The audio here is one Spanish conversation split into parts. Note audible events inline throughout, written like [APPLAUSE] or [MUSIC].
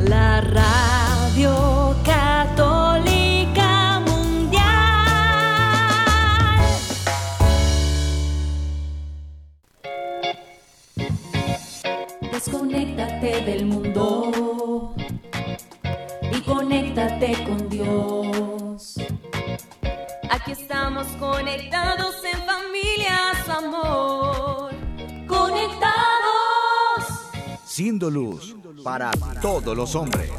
la radio católica mundial. Desconéctate del mundo y conéctate con Dios. Aquí estamos conectados en Siendo luz para todos los hombres.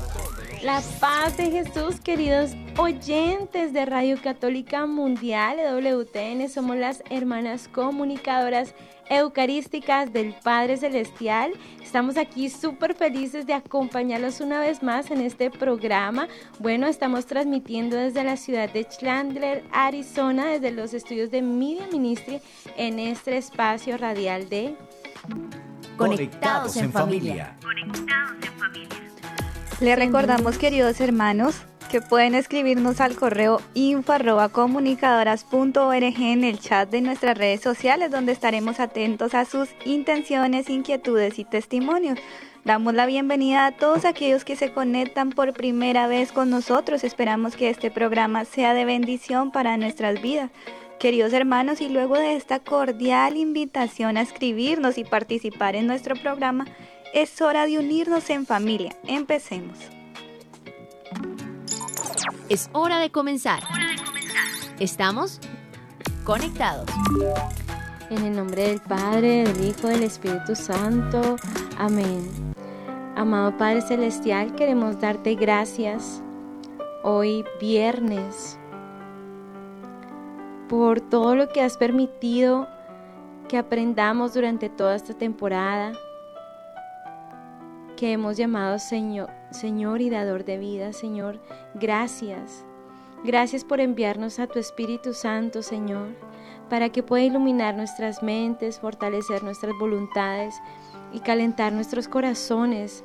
La paz de Jesús, queridos oyentes de Radio Católica Mundial, WTN, somos las hermanas comunicadoras eucarísticas del Padre Celestial. Estamos aquí súper felices de acompañarlos una vez más en este programa. Bueno, estamos transmitiendo desde la ciudad de Chandler, Arizona, desde los estudios de Media Ministry en este espacio radial de Conectados en familia. Le recordamos, queridos hermanos, que pueden escribirnos al correo info.comunicadoras.org en el chat de nuestras redes sociales, donde estaremos atentos a sus intenciones, inquietudes y testimonios. Damos la bienvenida a todos aquellos que se conectan por primera vez con nosotros. Esperamos que este programa sea de bendición para nuestras vidas. Queridos hermanos, y luego de esta cordial invitación a escribirnos y participar en nuestro programa, es hora de unirnos en familia. Empecemos. Es hora de comenzar. Estamos conectados. En el nombre del Padre, del Hijo, del Espíritu Santo. Amén. Amado Padre Celestial, queremos darte gracias hoy viernes por todo lo que has permitido que aprendamos durante toda esta temporada, que hemos llamado Señor, Señor y Dador de vida, Señor. Gracias. Gracias por enviarnos a tu Espíritu Santo, Señor, para que pueda iluminar nuestras mentes, fortalecer nuestras voluntades y calentar nuestros corazones,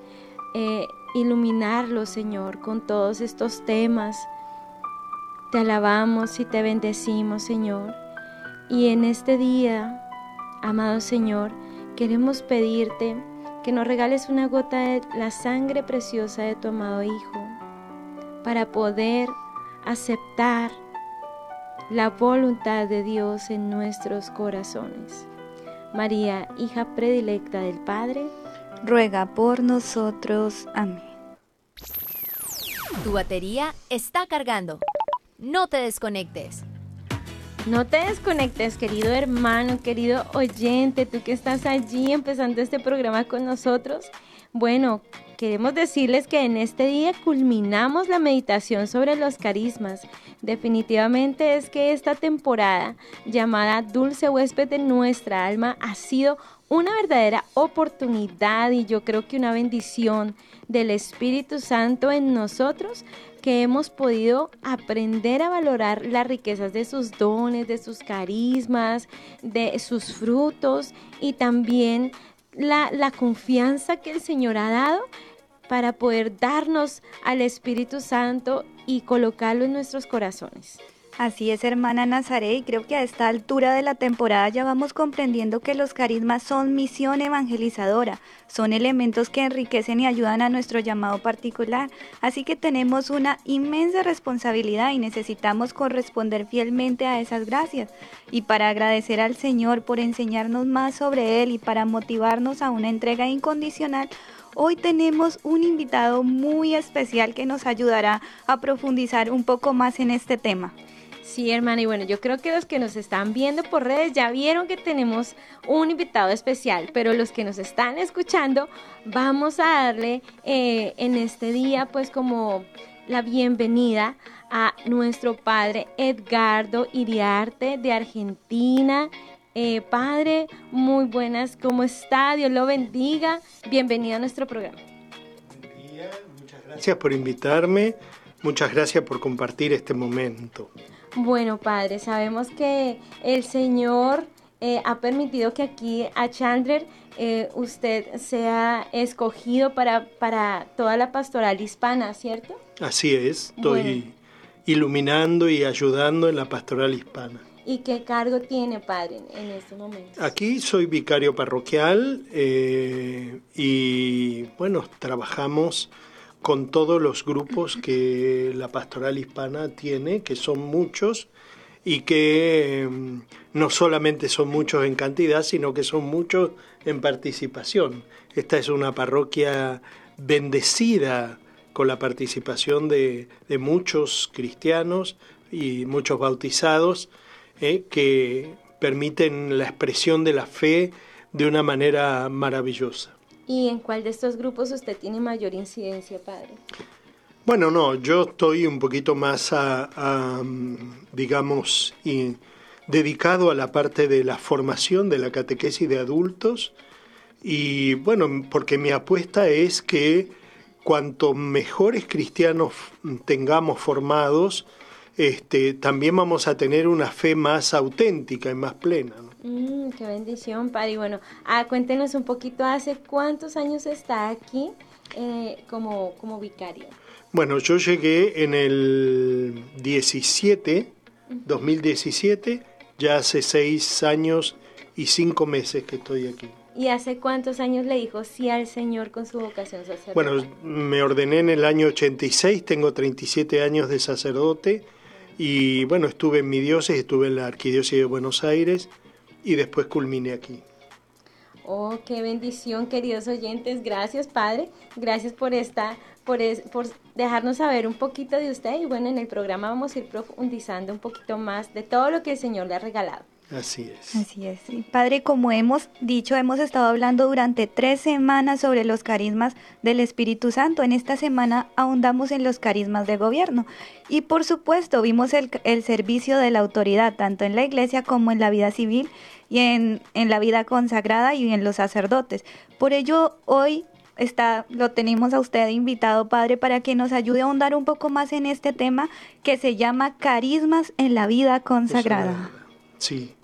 eh, iluminarlos, Señor, con todos estos temas te alabamos y te bendecimos, Señor. Y en este día, amado Señor, queremos pedirte que nos regales una gota de la sangre preciosa de tu amado Hijo para poder aceptar la voluntad de Dios en nuestros corazones. María, hija predilecta del Padre, ruega por nosotros. Amén. Tu batería está cargando no te desconectes. No te desconectes, querido hermano, querido oyente, tú que estás allí empezando este programa con nosotros. Bueno, queremos decirles que en este día culminamos la meditación sobre los carismas. Definitivamente es que esta temporada llamada Dulce huésped de nuestra alma ha sido una verdadera oportunidad y yo creo que una bendición del Espíritu Santo en nosotros que hemos podido aprender a valorar las riquezas de sus dones, de sus carismas, de sus frutos y también la, la confianza que el Señor ha dado para poder darnos al Espíritu Santo y colocarlo en nuestros corazones. Así es, hermana Nazaret, y creo que a esta altura de la temporada ya vamos comprendiendo que los carismas son misión evangelizadora, son elementos que enriquecen y ayudan a nuestro llamado particular. Así que tenemos una inmensa responsabilidad y necesitamos corresponder fielmente a esas gracias. Y para agradecer al Señor por enseñarnos más sobre Él y para motivarnos a una entrega incondicional, Hoy tenemos un invitado muy especial que nos ayudará a profundizar un poco más en este tema. Sí, hermana, y bueno, yo creo que los que nos están viendo por redes ya vieron que tenemos un invitado especial, pero los que nos están escuchando, vamos a darle eh, en este día pues como la bienvenida a nuestro padre Edgardo Iriarte de Argentina. Eh, padre, muy buenas, ¿cómo está? Dios lo bendiga. Bienvenido a nuestro programa. Buen día, muchas gracias por invitarme, muchas gracias por compartir este momento. Bueno, Padre, sabemos que el Señor eh, ha permitido que aquí a Chandler eh, usted sea escogido para, para toda la pastoral hispana, ¿cierto? Así es, estoy iluminando y ayudando en la pastoral hispana. ¿Y qué cargo tiene, padre, en este momento? Aquí soy vicario parroquial eh, y bueno, trabajamos con todos los grupos que la pastoral hispana tiene, que son muchos y que em, no solamente son muchos en cantidad, sino que son muchos en participación. Esta es una parroquia bendecida con la participación de, muchos cristianos y muchos bautizados eh, que permiten la expresión de la fe de una manera maravillosa. ¿Y en cuál de estos grupos usted tiene mayor incidencia, padre? Bueno, no, yo estoy un poquito más a, digamos, dedicado a la parte de la formación de la catequesis de adultos y bueno, porque mi apuesta es que cuanto mejores cristianos tengamos formados, este, también vamos a tener una fe más auténtica y más plena. Mm, qué bendición, Padre. Y bueno, ah, cuéntenos un poquito, ¿hace cuántos años está aquí eh, como, como vicario? Bueno, yo llegué en el 17, 2017, ya hace seis años y cinco meses que estoy aquí. ¿Y hace cuántos años le dijo sí al Señor con su vocación sacerdotal? Bueno, me ordené en el año 86, tengo 37 años de sacerdote y bueno, estuve en mi diócesis, estuve en la Arquidiócesis de Buenos Aires y después culminé aquí. Oh, qué bendición, queridos oyentes. Gracias, Padre. Gracias por esta, por, por dejarnos saber un poquito de usted. Y bueno, en el programa vamos a ir profundizando un poquito más de todo lo que el Señor le ha regalado. Así es. Así es. Padre, como hemos dicho, hemos estado hablando durante tres semanas sobre los carismas del Espíritu Santo. En esta semana ahondamos en los carismas de gobierno. Y por supuesto, vimos el, el servicio de la autoridad, tanto en la iglesia como en la vida civil y en, en la vida consagrada y en los sacerdotes. Por ello, hoy Está, lo tenemos a usted invitado, Padre, para que nos ayude a ahondar un poco más en este tema que se llama carismas en la vida consagrada. Sí,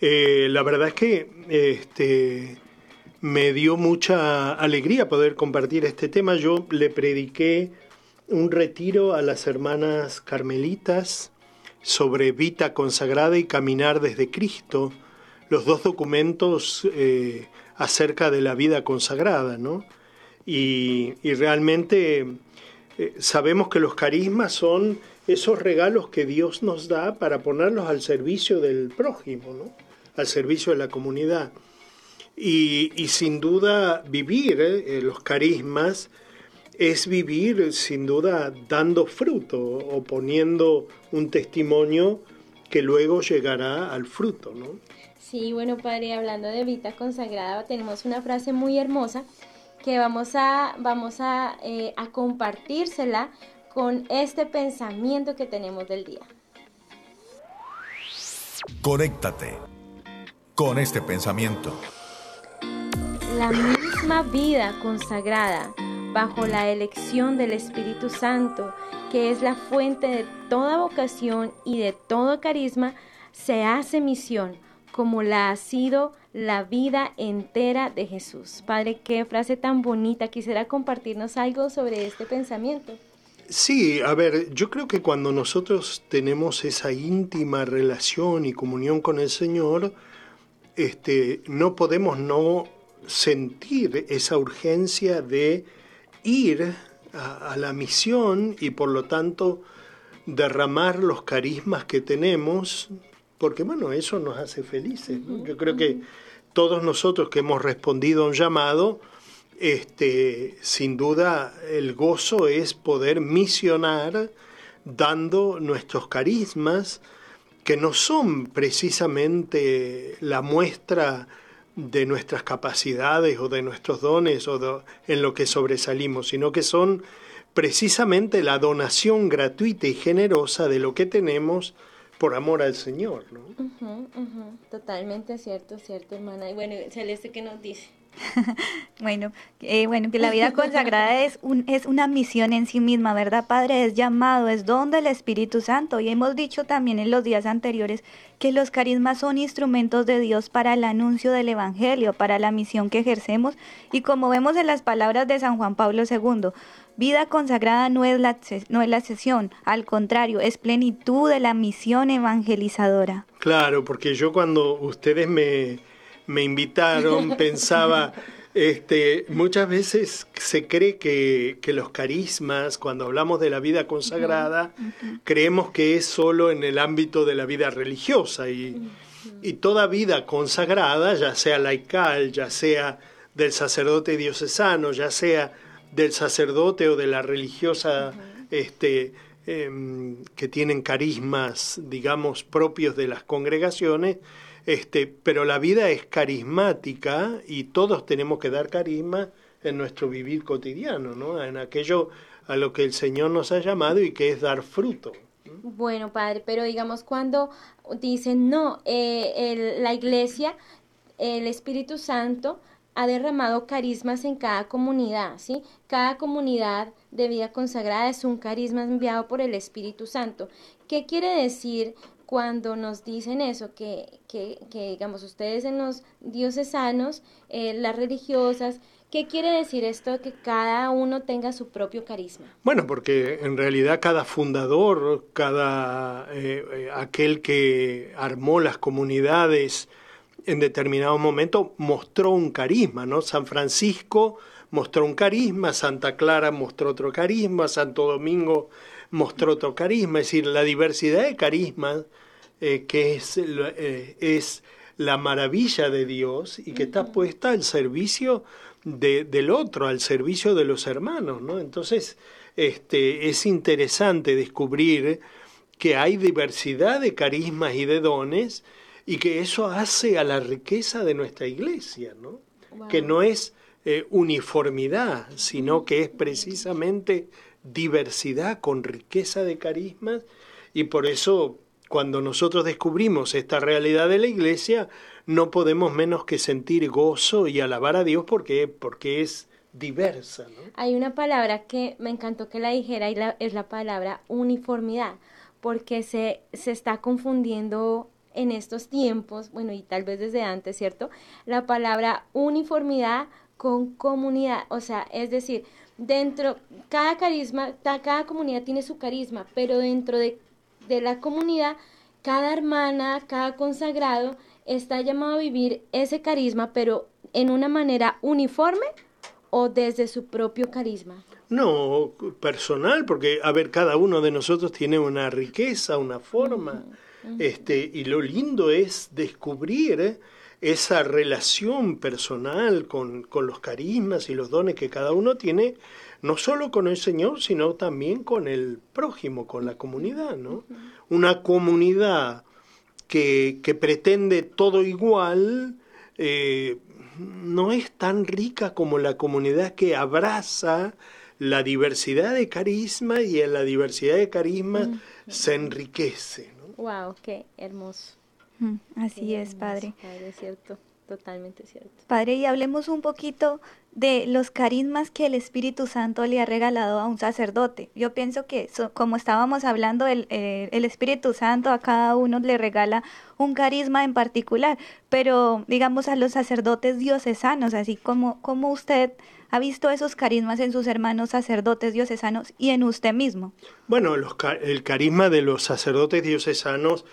eh, la verdad es que este, me dio mucha alegría poder compartir este tema. Yo le prediqué un retiro a las hermanas carmelitas sobre vida consagrada y caminar desde Cristo, los dos documentos eh, acerca de la vida consagrada, ¿no? Y, realmente eh, sabemos que los carismas son esos regalos que Dios nos da para ponerlos al servicio del prójimo, ¿no? Al servicio de la comunidad. Y, sin duda vivir eh, los carismas es vivir sin duda dando fruto o poniendo un testimonio que luego llegará al fruto, ¿no? Sí, bueno, padre, hablando de vida consagrada, tenemos una frase muy hermosa que vamos a, vamos a, eh, a compartírsela con este pensamiento que tenemos del día. Conéctate con este pensamiento. La misma vida consagrada bajo la elección del Espíritu Santo, que es la fuente de toda vocación y de todo carisma, se hace misión, como la ha sido la vida entera de Jesús. Padre, qué frase tan bonita. Quisiera compartirnos algo sobre este pensamiento. Sí, a ver, yo creo que cuando nosotros tenemos esa íntima relación y comunión con el Señor, este, no podemos no sentir esa urgencia de ir a, la misión y por lo tanto derramar los carismas que tenemos, porque bueno, eso nos hace felices. Yo creo que todos nosotros que hemos respondido a un llamado, este, sin duda el gozo es poder misionar dando nuestros carismas, que no son precisamente la muestra de nuestras capacidades o de nuestros dones o en lo que sobresalimos, sino que son precisamente la donación gratuita y generosa de lo que tenemos por amor al Señor. ¿no? Totalmente cierto, cierto, hermana. Y bueno, Celeste, ¿qué nos dice? [LAUGHS] bueno, eh, bueno, que la vida consagrada es, un, es una misión en sí misma, ¿verdad, Padre? Es llamado, es don del Espíritu Santo. Y hemos dicho también en los días anteriores que los carismas son instrumentos de Dios para el anuncio del Evangelio, para la misión que ejercemos. Y como vemos en las palabras de San Juan Pablo II, vida consagrada no es la, no es la sesión, al contrario, es plenitud de la misión evangelizadora. Claro, porque yo cuando ustedes me me invitaron, [LAUGHS] pensaba, este, muchas veces se cree que, los carismas, cuando hablamos de la vida consagrada, creemos que es solo en el ámbito de la vida religiosa y, y toda vida consagrada, ya sea laical, ya sea del sacerdote diocesano, ya sea del sacerdote o de la religiosa este, em, que tienen carismas, digamos, propios de las congregaciones, este, pero la vida es carismática y todos tenemos que dar carisma en nuestro vivir cotidiano, ¿no? En aquello a lo que el Señor nos ha llamado y que es dar fruto. Bueno, padre, pero digamos cuando dicen no, eh, la iglesia, el Espíritu Santo ha derramado carismas en cada comunidad, ¿sí? Cada comunidad de vida consagrada es un carisma enviado por el Espíritu Santo. ¿Qué quiere decir cuando nos dicen eso, que, que, que digamos ustedes en los diocesanos, eh, las religiosas, ¿Qué quiere decir esto que cada uno tenga su propio carisma? Bueno, porque en realidad cada fundador, cada eh, eh, aquel que armó las comunidades en determinado momento mostró un carisma, ¿no? San Francisco mostró un carisma, Santa Clara mostró otro carisma, Santo Domingo mostró otro carisma, es decir, la diversidad de carismas eh, que es, eh, es la maravilla de Dios y que está puesta al servicio de, del otro, al servicio de los hermanos, ¿no? Entonces, este, es interesante descubrir que hay diversidad de carismas y de dones y que eso hace a la riqueza de nuestra iglesia, ¿no? Que no es eh, uniformidad, sino que es precisamente diversidad con riqueza de carismas y por eso cuando nosotros descubrimos esta realidad de la iglesia no podemos menos que sentir gozo y alabar a Dios porque, porque es diversa. Hay una palabra que me encantó que la dijera y es la palabra uniformidad porque se, se está confundiendo en estos tiempos, bueno, y tal vez desde antes, ¿cierto? La palabra uniformidad con comunidad, o sea, es decir, dentro, cada carisma, cada comunidad tiene su carisma, pero dentro de, de la comunidad, cada hermana, cada consagrado está llamado a vivir ese carisma, pero en una manera uniforme o desde su propio carisma. No, personal, porque, a ver, cada uno de nosotros tiene una riqueza, una forma, este, y lo lindo es descubrir esa relación personal con, con, los carismas y los dones que cada uno tiene, no solo con el Señor, sino también con el prójimo, con la comunidad, ¿no? Una comunidad que, que pretende todo igual, eh, no es tan rica como la comunidad que abraza la diversidad de carisma y en la diversidad de carisma se enriquece. ¿no? ¡Wow! ¡Qué hermoso! Así es, Padre. Padre, es cierto, totalmente cierto. Padre, y hablemos un poquito de los carismas que el Espíritu Santo le ha regalado a un sacerdote. Yo pienso que, como estábamos hablando, el, eh, el, Espíritu Santo a cada uno le regala un carisma en particular, pero digamos a los sacerdotes diocesanos, así como, como usted ha visto esos carismas en sus hermanos sacerdotes diocesanos y en usted mismo. Bueno, los, el carisma de los sacerdotes diocesanos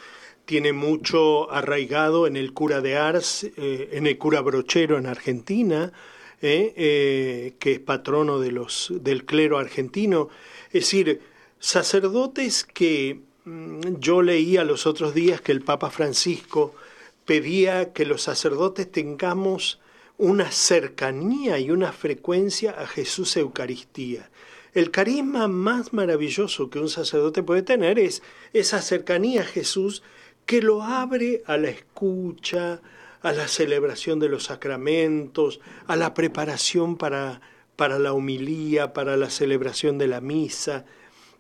tiene mucho arraigado en el cura de Ars, eh, en el cura brochero en Argentina, eh, eh, que es patrono de los, del clero argentino. Es decir, sacerdotes que mm, yo leía los otros días que el Papa Francisco pedía que los sacerdotes tengamos una cercanía y una frecuencia a Jesús Eucaristía. El carisma más maravilloso que un sacerdote puede tener es esa cercanía a Jesús que lo abre a la escucha, a la celebración de los sacramentos, a la preparación para, para la homilía, para la celebración de la misa,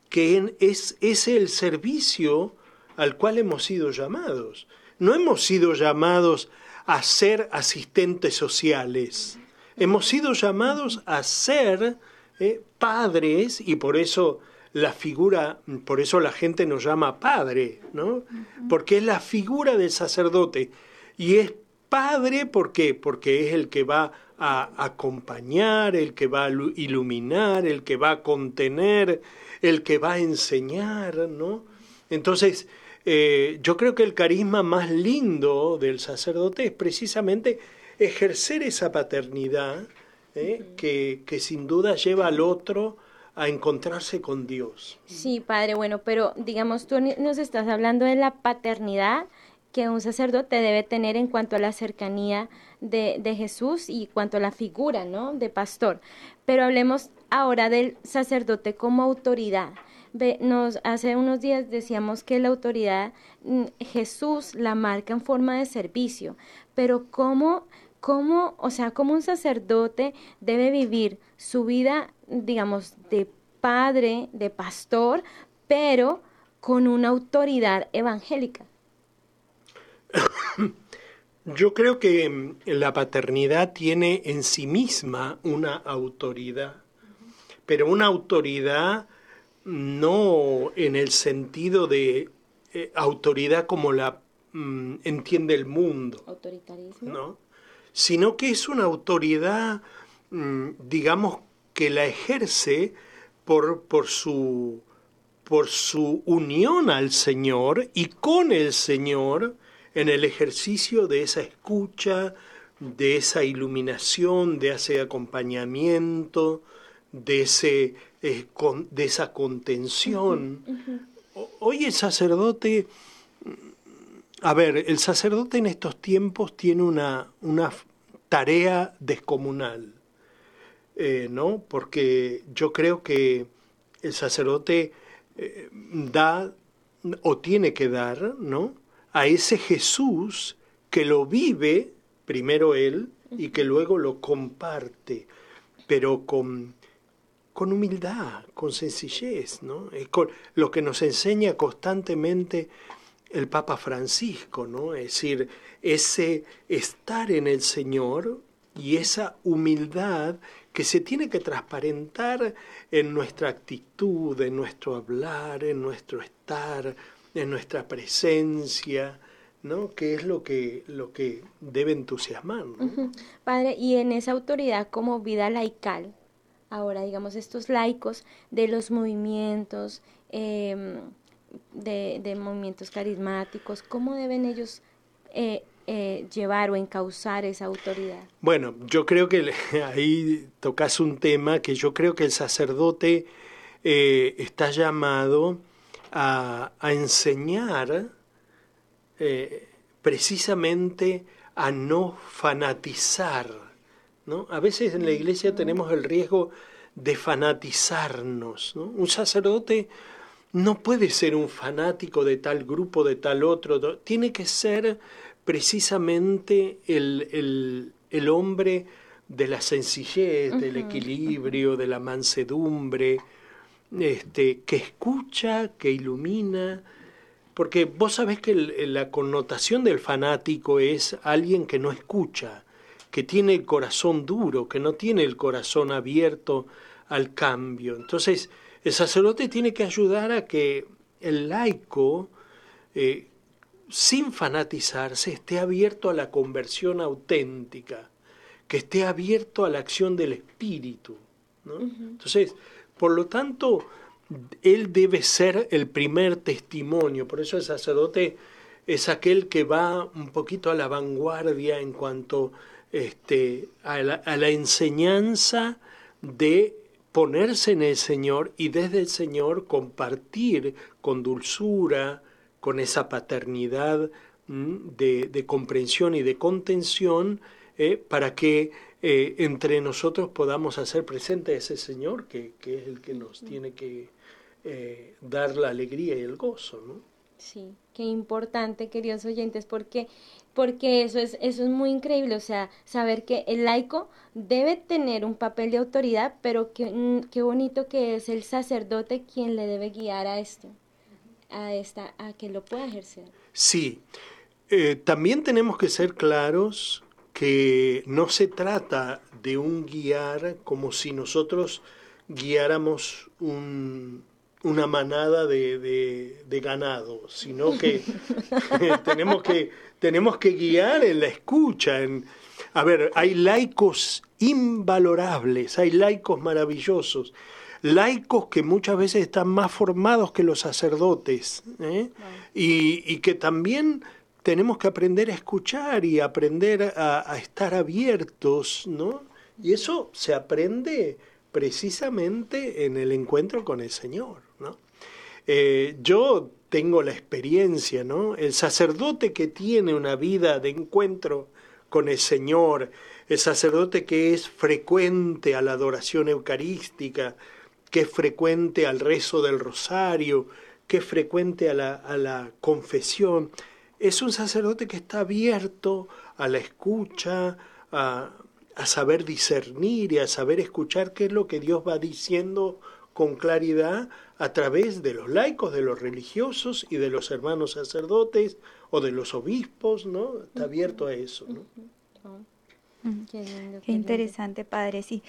que es, es el servicio al cual hemos sido llamados. No hemos sido llamados a ser asistentes sociales, Hemos sido llamados a ser eh, padres y por eso la figura, por eso la gente nos llama padre, ¿no? Porque es la figura del sacerdote. Y es padre, ¿por qué? Porque es el que va a acompañar, el que va a iluminar, el que va a contener, el que va a enseñar, ¿no? Entonces, eh, yo creo que el carisma más lindo del sacerdote es precisamente ejercer esa paternidad ¿eh? que, que sin duda lleva al otro a encontrarse con Dios. Sí, padre, bueno, pero digamos, tú nos estás hablando de la paternidad que un sacerdote debe tener en cuanto a la cercanía de, de Jesús y cuanto a la figura, ¿no? De pastor. Pero hablemos ahora del sacerdote como autoridad. nos, hace unos días decíamos que la autoridad mm, Jesús la marca en forma de servicio, pero cómo, cómo, o sea, cómo un sacerdote debe vivir su vida digamos, de padre, de pastor, pero con una autoridad evangélica. [COUGHS] Yo creo que mm, la paternidad tiene en sí misma una autoridad, pero una autoridad no en el sentido de eh, autoridad como la mm, entiende el mundo, autoritarismo, ¿no? sino que es una autoridad, mm, digamos, que la ejerce por, por, su, por su unión al Señor y con el Señor en el ejercicio de esa escucha, de esa iluminación, de ese acompañamiento, de, ese, eh, de esa contención. Hoy el sacerdote, a ver, el sacerdote en estos tiempos tiene una, una tarea descomunal. Eh, ¿no? Porque yo creo que el sacerdote eh, da o tiene que dar, ¿no? A ese Jesús que lo vive primero él y que luego lo comparte, pero con, con humildad, con sencillez, ¿no? Es con lo que nos enseña constantemente el Papa Francisco, ¿no? Es decir, ese estar en el Señor y esa humildad que se tiene que transparentar en nuestra actitud, en nuestro hablar, en nuestro estar, en nuestra presencia, ¿no? Que es lo que, lo que debe entusiasmar. Padre, y en esa autoridad como vida laical, ahora digamos estos laicos de los movimientos, em, de, de, movimientos carismáticos, ¿cómo deben ellos eh, eh, llevar o encauzar esa autoridad? Bueno, yo creo que [LAUGHS] ahí tocas un tema que yo creo que el sacerdote eh, está llamado a, enseñar eh, precisamente a no fanatizar. ¿no? A veces en la iglesia tenemos el riesgo de fanatizarnos. Un sacerdote no puede ser un fanático de tal grupo, de tal otro, tiene que ser precisamente el, el, hombre de la sencillez, del equilibrio, de la mansedumbre, este, que escucha, que ilumina, porque vos sabés que la connotación del fanático es alguien que no escucha, que tiene el corazón duro, que no tiene el corazón abierto al cambio. Entonces, el sacerdote tiene que ayudar a que el laico eh, sin fanatizarse, esté abierto a la conversión auténtica, que esté abierto a la acción del Espíritu. Entonces, por lo tanto, él debe ser el primer testimonio, por eso el sacerdote es aquel que va un poquito a la vanguardia en cuanto este, a, la, a la enseñanza de ponerse en el Señor y desde el Señor compartir con dulzura, con esa paternidad de, comprensión y de contención eh, para que eh, entre nosotros podamos hacer presente a ese Señor que, es el que nos tiene que eh, dar la alegría y el gozo. ¿no? Sí, qué importante, queridos oyentes, porque, porque eso, es, eso es muy increíble, o sea, saber que el laico debe tener un papel de autoridad, pero que, qué bonito que es el sacerdote quien le debe guiar a esto a, esta, a que lo pueda ejercer. Sí, eh, también tenemos que ser claros que no se trata de un guiar como si nosotros guiáramos un, una manada de, de, ganado, sino que [LAUGHS] [LAUGHS] tenemos que tenemos que guiar en la escucha. En, a ver, hay laicos invalorables, hay laicos maravillosos, laicos que muchas veces están más formados que los sacerdotes ¿eh? y, y, que también tenemos que aprender a escuchar y aprender a, estar abiertos, ¿no? Y eso se aprende precisamente en el encuentro con el Señor. ¿no? Eh, yo tengo la experiencia, ¿no? El sacerdote que tiene una vida de encuentro con el Señor, el sacerdote que es frecuente a la adoración eucarística, que es frecuente al rezo del rosario, que es frecuente a la, a la confesión, es un sacerdote que está abierto a la escucha, a, a saber discernir y a saber escuchar qué es lo que Dios va diciendo con claridad a través de los laicos, de los religiosos y de los hermanos sacerdotes o de los obispos, ¿no? Está abierto a eso, ¿no? Qué, interesante, padre, sí.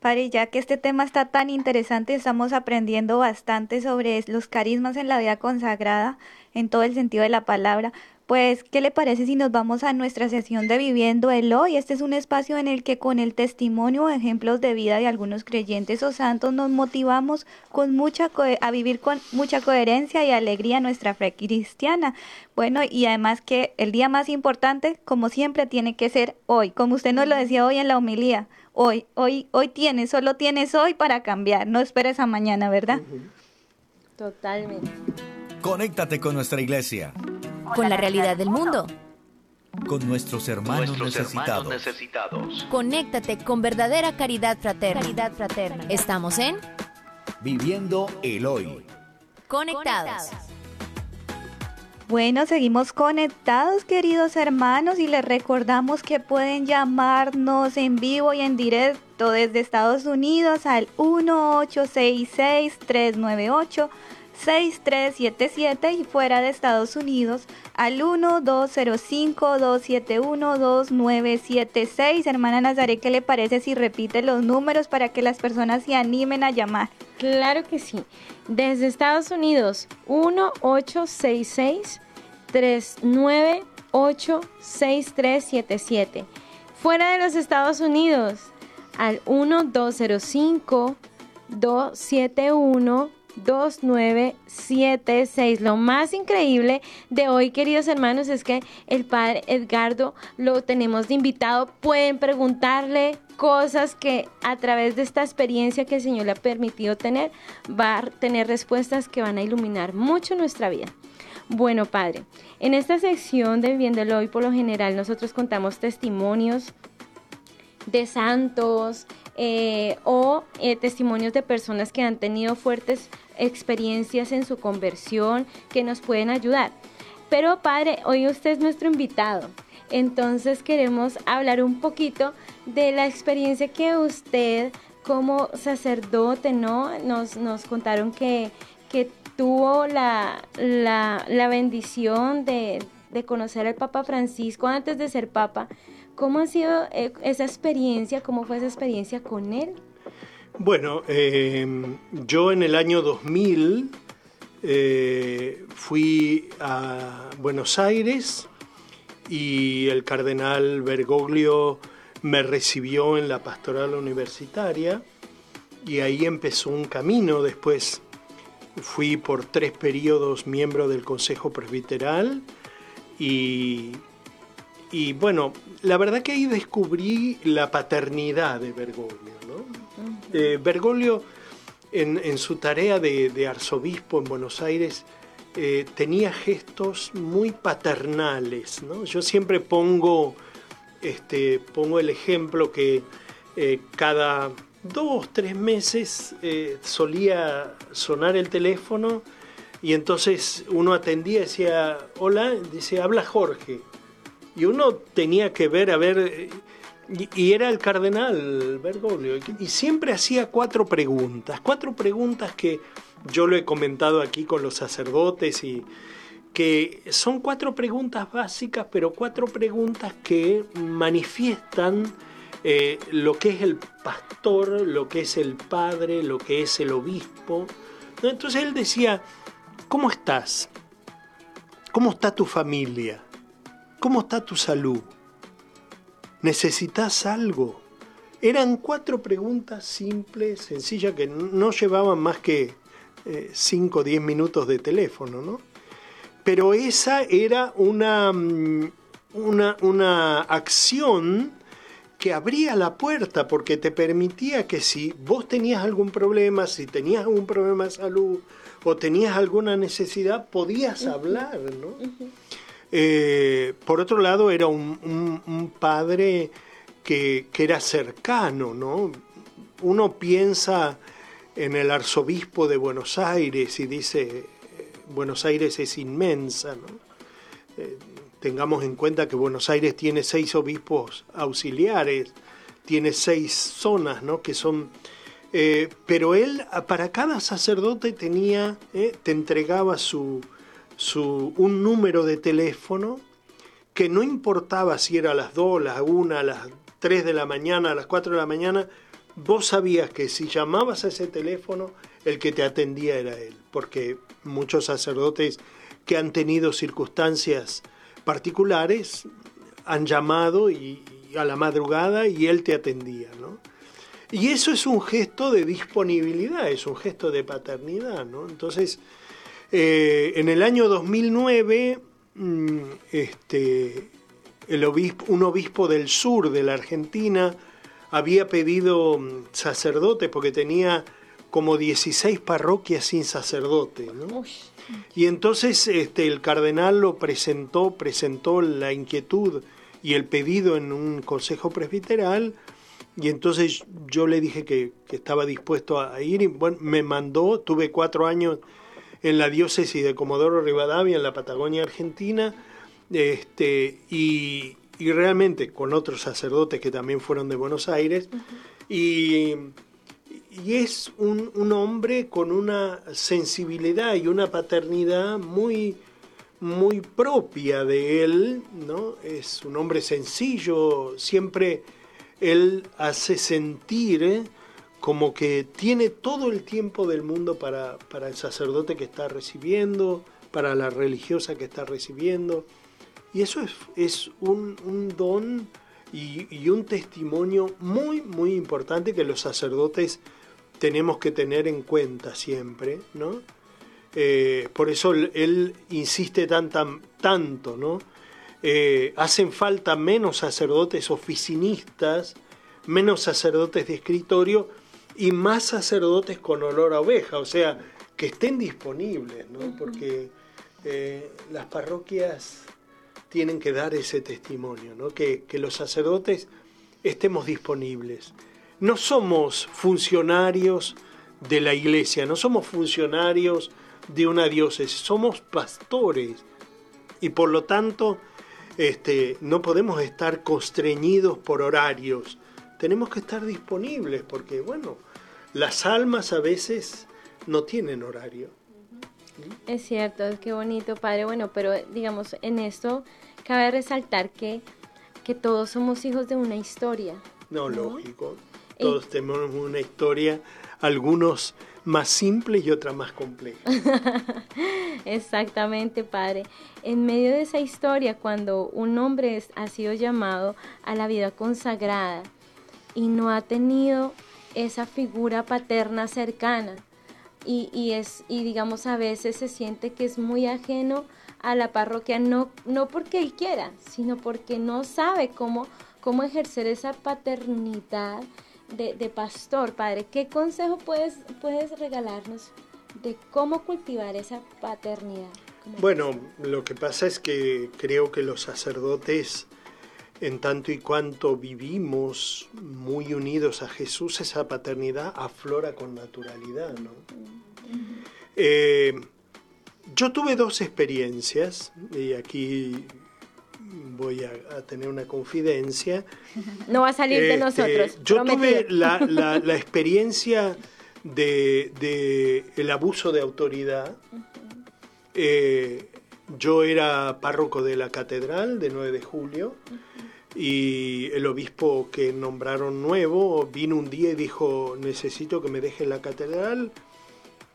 Padre, ya que este tema está tan interesante, estamos aprendiendo bastante sobre los carismas en la vida consagrada, en todo el sentido de la palabra. Pues, ¿qué le parece si nos vamos a nuestra sesión de Viviendo el Hoy? Este es un espacio en el que con el testimonio o ejemplos de vida de algunos creyentes o santos nos motivamos con mucha a vivir con mucha coherencia y alegría nuestra fe cristiana. Bueno, y además que el día más importante, como siempre, tiene que ser hoy, como usted nos lo decía hoy en la homilía. Hoy, hoy, hoy tienes, solo tienes hoy para cambiar, no esperes a mañana, ¿verdad? Totalmente. Conéctate con nuestra iglesia con la realidad del mundo. Con nuestros hermanos, necesitados. Conéctate con verdadera caridad fraterna. Caridad fraterna. Estamos en Viviendo el Hoy. Conectados. Bueno, seguimos conectados, queridos hermanos, y les recordamos que pueden llamarnos en vivo y en directo desde Estados Unidos al 1866 398 6377 y fuera de Estados Unidos al 1205-271-2976. Hermana Nazaret, ¿qué le parece si repite los números para que las personas se animen a llamar? Claro que sí. Desde Estados Unidos, 1866-398-6377. Fuera de los Estados Unidos, al 1205 271 2976. Lo más increíble de hoy, queridos hermanos, es que el padre Edgardo lo tenemos de invitado. Pueden preguntarle cosas que a través de esta experiencia que el Señor le ha permitido tener, va a tener respuestas que van a iluminar mucho nuestra vida. Bueno, Padre, en esta sección de Viviéndolo hoy, por lo general, nosotros contamos testimonios de santos, eh, o eh, testimonios de personas que han tenido fuertes experiencias en su conversión que nos pueden ayudar. Pero Padre, hoy usted es nuestro invitado. Entonces queremos hablar un poquito de la experiencia que usted como sacerdote, ¿no? Nos, nos contaron que, que tuvo la, la, la bendición de, de conocer al Papa Francisco antes de ser Papa ¿Cómo ha sido eh, esa experiencia? ¿Cómo fue esa experiencia con él? Bueno, em, yo en el año 2000 eh, fui a Buenos Aires y el cardenal Bergoglio me recibió en la pastoral universitaria y ahí empezó un camino. Después fui por tres periodos miembro del Consejo Presbiteral y y bueno, la verdad que ahí descubrí la paternidad de Bergoglio. ¿no? Eh, Bergoglio, en, su tarea de, arzobispo en Buenos Aires, eh, tenía gestos muy paternales. ¿no? Yo siempre pongo, este, pongo el ejemplo que eh, cada dos, tres meses solía sonar el teléfono y entonces uno atendía y decía, hola, dice, habla Jorge y uno tenía que ver, a ver, y, era el cardenal Bergoglio, y siempre hacía cuatro preguntas, cuatro preguntas que yo lo he comentado aquí con los sacerdotes y, que son cuatro preguntas básicas, pero cuatro preguntas que manifiestan eh, lo que es el pastor, lo que es el padre, lo que es el obispo. Entonces él decía, ¿cómo estás? ¿Cómo está tu familia? ¿Cómo está tu salud? ¿Necesitas algo? Eran cuatro preguntas simples, sencillas, que no llevaban más que 5 o 10 minutos de teléfono, ¿no? Pero esa era una, mm, una, una acción que abría la puerta porque te permitía que si vos tenías algún problema, si tenías algún problema de salud o tenías alguna necesidad, podías hablar, ¿no? Eh, por otro lado, era un, padre que, era cercano, ¿no? Uno piensa en el arzobispo de Buenos Aires y dice, Buenos Aires es inmensa, eh, tengamos en cuenta que Buenos Aires tiene seis obispos auxiliares, tiene seis zonas, ¿no? Que son... Eh, pero él, para cada sacerdote tenía, te entregaba su, su, un número de teléfono que no importaba si era a las 2, las 1, a las 3 de la mañana, a las 4 de la mañana, vos sabías que si llamabas a ese teléfono, el que te atendía era él, porque muchos sacerdotes que han tenido circunstancias particulares han llamado y, a la madrugada y él te atendía, ¿no? Y eso es un gesto de disponibilidad, es un gesto de paternidad, ¿no? Entonces, eh, en el año 2009, mm, este, el obispo, un obispo del sur de la Argentina, había pedido mm, sacerdote porque tenía como 16 parroquias sin sacerdote. ¿no? Y entonces este, el cardenal lo presentó, presentó la inquietud y el pedido en un consejo presbiteral. Y entonces yo le dije que, estaba dispuesto a ir y bueno, me mandó, tuve cuatro años en la diócesis de Comodoro Rivadavia, en la Patagonia Argentina, este, y, y realmente con otros sacerdotes que también fueron de Buenos Aires. y, y, es un, un, hombre con una sensibilidad y una paternidad muy, muy propia de él, ¿no? Es un hombre sencillo, siempre él hace sentir. Como que tiene todo el tiempo del mundo para, para el sacerdote que está recibiendo, para la religiosa que está recibiendo. Y eso es, es un, un don y, un testimonio muy, muy importante que los sacerdotes tenemos que tener en cuenta siempre, ¿no? Eh, por eso él insiste tan, tanto, ¿no? Eh, hacen falta menos sacerdotes oficinistas, menos sacerdotes de escritorio y más sacerdotes con olor a oveja, o sea, que estén disponibles, ¿no? Porque eh, las parroquias tienen que dar ese testimonio, ¿no? que, los sacerdotes estemos disponibles. No somos funcionarios de la iglesia, no somos funcionarios de una diócesis, somos pastores y por lo tanto este, no podemos estar constreñidos por horarios, tenemos que estar disponibles porque, bueno, las almas a veces no tienen horario. Es cierto, es que bonito, padre. Bueno, pero digamos, en esto cabe resaltar que, que todos somos hijos de una historia. No, lógico. Todos tenemos una historia, algunos más simples y otras más complejas. [LAUGHS] Exactamente, padre. En medio de esa historia, cuando un hombre ha sido llamado a la vida consagrada y no ha tenido esa figura paterna cercana, y, es, y digamos a veces se siente que es muy ajeno a la parroquia, no, no porque él quiera, sino porque no sabe cómo, cómo ejercer esa paternidad de, de pastor. Padre, ¿qué consejo puedes, puedes regalarnos de cómo cultivar esa paternidad? Bueno, lo que pasa es que creo que los sacerdotes, en tanto y cuanto vivimos muy unidos a Jesús, esa paternidad aflora con naturalidad, ¿no? Eh, yo tuve dos experiencias, y aquí voy a, tener una confidencia. No va a salir de este, nosotros. Yo tuve la, experiencia de, el abuso de autoridad. Eh, yo era párroco de la catedral de 9 de julio y el obispo que nombraron nuevo vino un día y dijo, necesito que me dejen la catedral.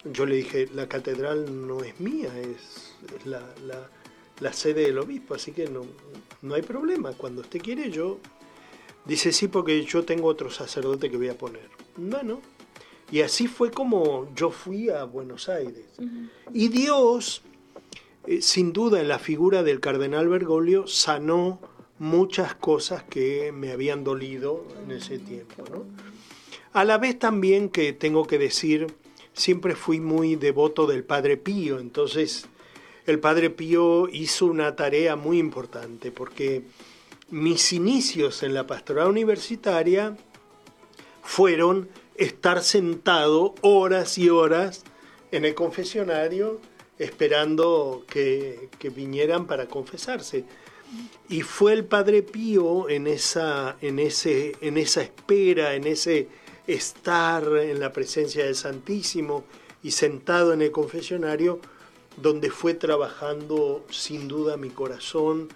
Yo le dije, la catedral no es mía, es, la, la, sede del obispo, así que no, no hay problema. Cuando usted quiere, yo... Dice, sí, porque yo tengo otro sacerdote que voy a poner. Bueno, y así fue como yo fui a Buenos Aires. Y Dios, eh, sin duda, en la figura del cardenal Bergoglio, sanó muchas cosas que me habían dolido en ese tiempo. A la vez también que tengo que decir, siempre fui muy devoto del Padre Pío, entonces el Padre Pío hizo una tarea muy importante porque mis inicios en la pastoral universitaria fueron estar sentado horas y horas en el confesionario esperando que, vinieran para confesarse. Y fue el Padre Pío en esa, en, ese, en esa espera, en ese estar en la presencia del Santísimo y sentado en el confesionario, donde fue trabajando sin duda mi corazón,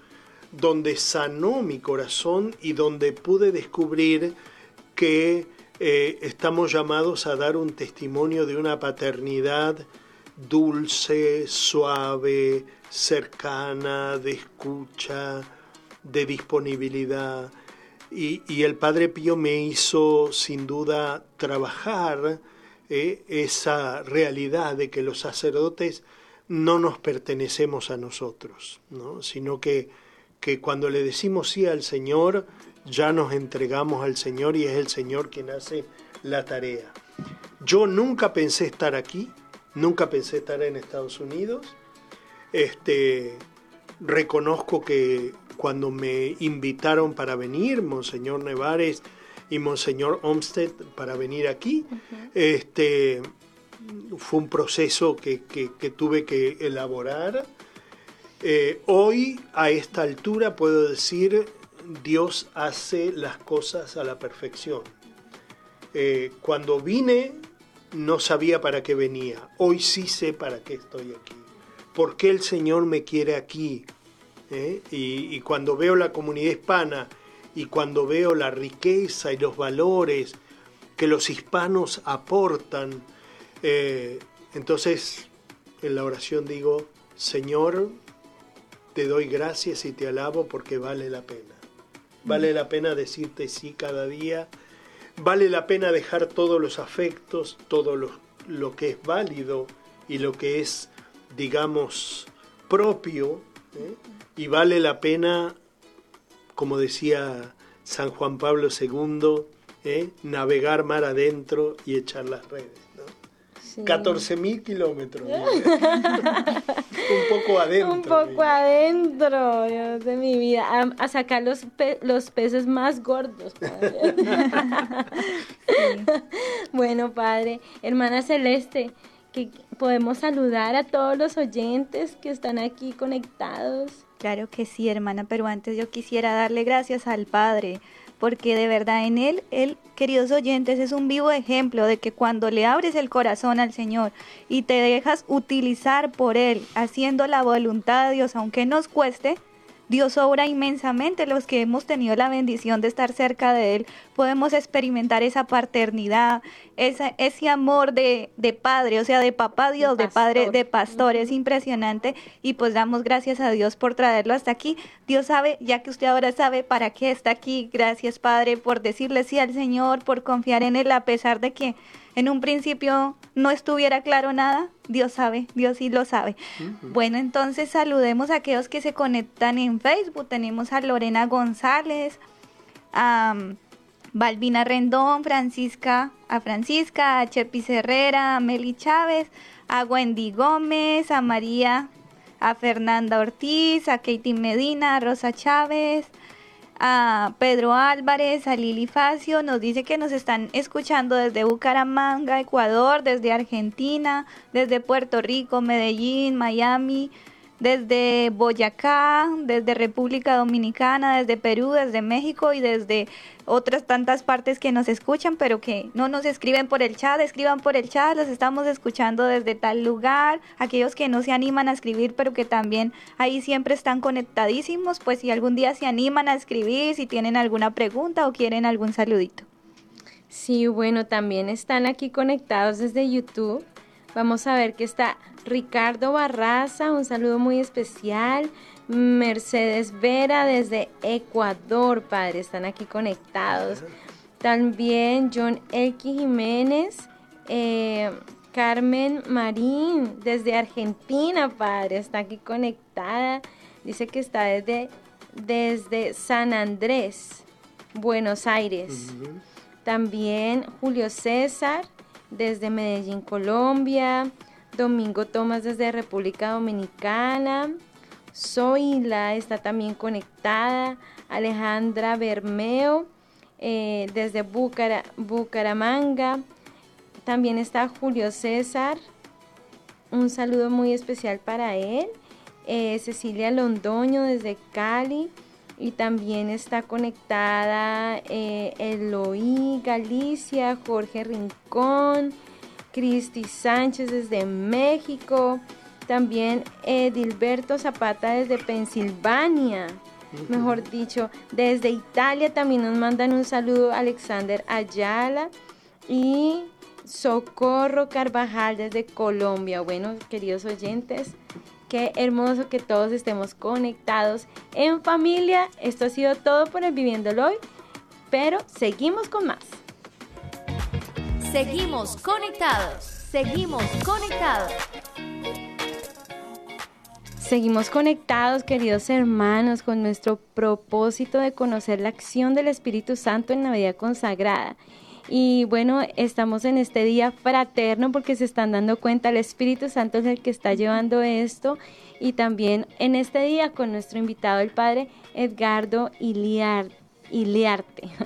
donde sanó mi corazón y donde pude descubrir que eh, estamos llamados a dar un testimonio de una paternidad dulce, suave, cercana, de escucha, de disponibilidad. Y, el Padre Pío me hizo sin duda trabajar eh, esa realidad de que los sacerdotes no nos pertenecemos a nosotros, ¿no? sino que, que cuando le decimos sí al Señor, ya nos entregamos al Señor y es el Señor quien hace la tarea. Yo nunca pensé estar aquí, nunca pensé estar en Estados Unidos. Este, reconozco que cuando me invitaron para venir, Monseñor Nevares y Monseñor Olmsted para venir aquí, este, fue un proceso que, tuve que elaborar. Eh, hoy, a esta altura, puedo decir Dios hace las cosas a la perfección. Eh, cuando vine no sabía para qué venía, hoy sí sé para qué estoy aquí. ¿Por qué el Señor me quiere aquí? ¿Eh? Y, cuando veo la comunidad hispana y cuando veo la riqueza y los valores que los hispanos aportan, eh, entonces en la oración digo, Señor, te doy gracias y te alabo porque vale la pena. Vale la pena decirte sí cada día. Vale la pena dejar todos los afectos, todo lo, que es válido y lo que es, digamos, propio. ¿eh? Y vale la pena, como decía San Juan Pablo II, ¿eh? navegar mar adentro y echar las redes. 14.000 kilómetros. [LAUGHS] un poco adentro. Un poco adentro, Dios de mi vida. A, sacar los, los peces más gordos, [LAUGHS] [LAUGHS] Bueno, padre. Hermana Celeste, que podemos saludar a todos los oyentes que están aquí conectados. Claro que sí, hermana, pero antes yo quisiera darle gracias al Padre porque de verdad en Él, Él, queridos oyentes, es un vivo ejemplo de que cuando le abres el corazón al Señor y te dejas utilizar por Él, haciendo la voluntad de Dios, aunque nos cueste, Dios obra inmensamente. Los que hemos tenido la bendición de estar cerca de Él, podemos experimentar esa paternidad, esa, ese amor de, de Padre, o sea, de Papá Dios, de, Padre, de Pastor. Es impresionante y pues damos gracias a Dios por traerlo hasta aquí. Dios sabe, ya que usted ahora sabe para qué está aquí. Gracias, Padre, por decirle sí al Señor, por confiar en Él, a pesar de que en un principio no estuviera claro nada, Dios sabe, Dios sí lo sabe. Bueno, entonces saludemos a aquellos que se conectan en Facebook. Tenemos a Lorena González, a um, Balbina Rendón, Francisca, a Francisca, a Chepi Herrera, a Meli Chávez, a Wendy Gómez, a María, a Fernanda Ortiz, a Katie Medina, a Rosa Chávez, a Pedro Álvarez, a Lili Facio, nos dice que nos están escuchando desde Bucaramanga, Ecuador, desde Argentina, desde Puerto Rico, Medellín, Miami, desde Boyacá, desde República Dominicana, desde Perú, desde México y desde otras tantas partes que nos escuchan, pero que no nos escriben por el chat, escriban por el chat, los estamos escuchando desde tal lugar, aquellos que no se animan a escribir, pero que también ahí siempre están conectadísimos, pues si algún día se animan a escribir, si tienen alguna pregunta o quieren algún saludito. Sí, bueno, también están aquí conectados desde YouTube. Vamos a ver que está Ricardo Barraza, un saludo muy especial. Mercedes Vera desde Ecuador, padre, están aquí conectados. También John Elki Jiménez, eh, Carmen Marín desde Argentina, padre, está aquí conectada. Dice que está desde, desde San Andrés, Buenos Aires. También Julio César desde Medellín, Colombia. Domingo Tomás desde República Dominicana. Zoila está también conectada. Alejandra Bermeo eh, desde Bucaramanga. También está Julio César. Un saludo muy especial para él. Eh, Cecilia Londoño desde Cali. Y también está conectada eh, Eloí Galicia, Jorge Rincón, Cristi Sánchez desde México, también Edilberto Zapata desde Pensilvania, mejor dicho, desde Italia también nos mandan un saludo Alexander Ayala y Socorro Carvajal desde Colombia. Bueno, queridos oyentes, qué hermoso que todos estemos conectados en familia. Esto ha sido todo por el Viviéndolo hoy, pero seguimos con más. Seguimos conectados. Seguimos conectados. Seguimos conectados, queridos hermanos, con nuestro propósito de conocer la acción del Espíritu Santo en la vida consagrada. Y bueno, estamos en este día fraterno porque se están dando cuenta, el Espíritu Santo es el que está llevando esto. Y también en este día con nuestro invitado, el Padre Edgardo Iliar, Iliarte. [LAUGHS]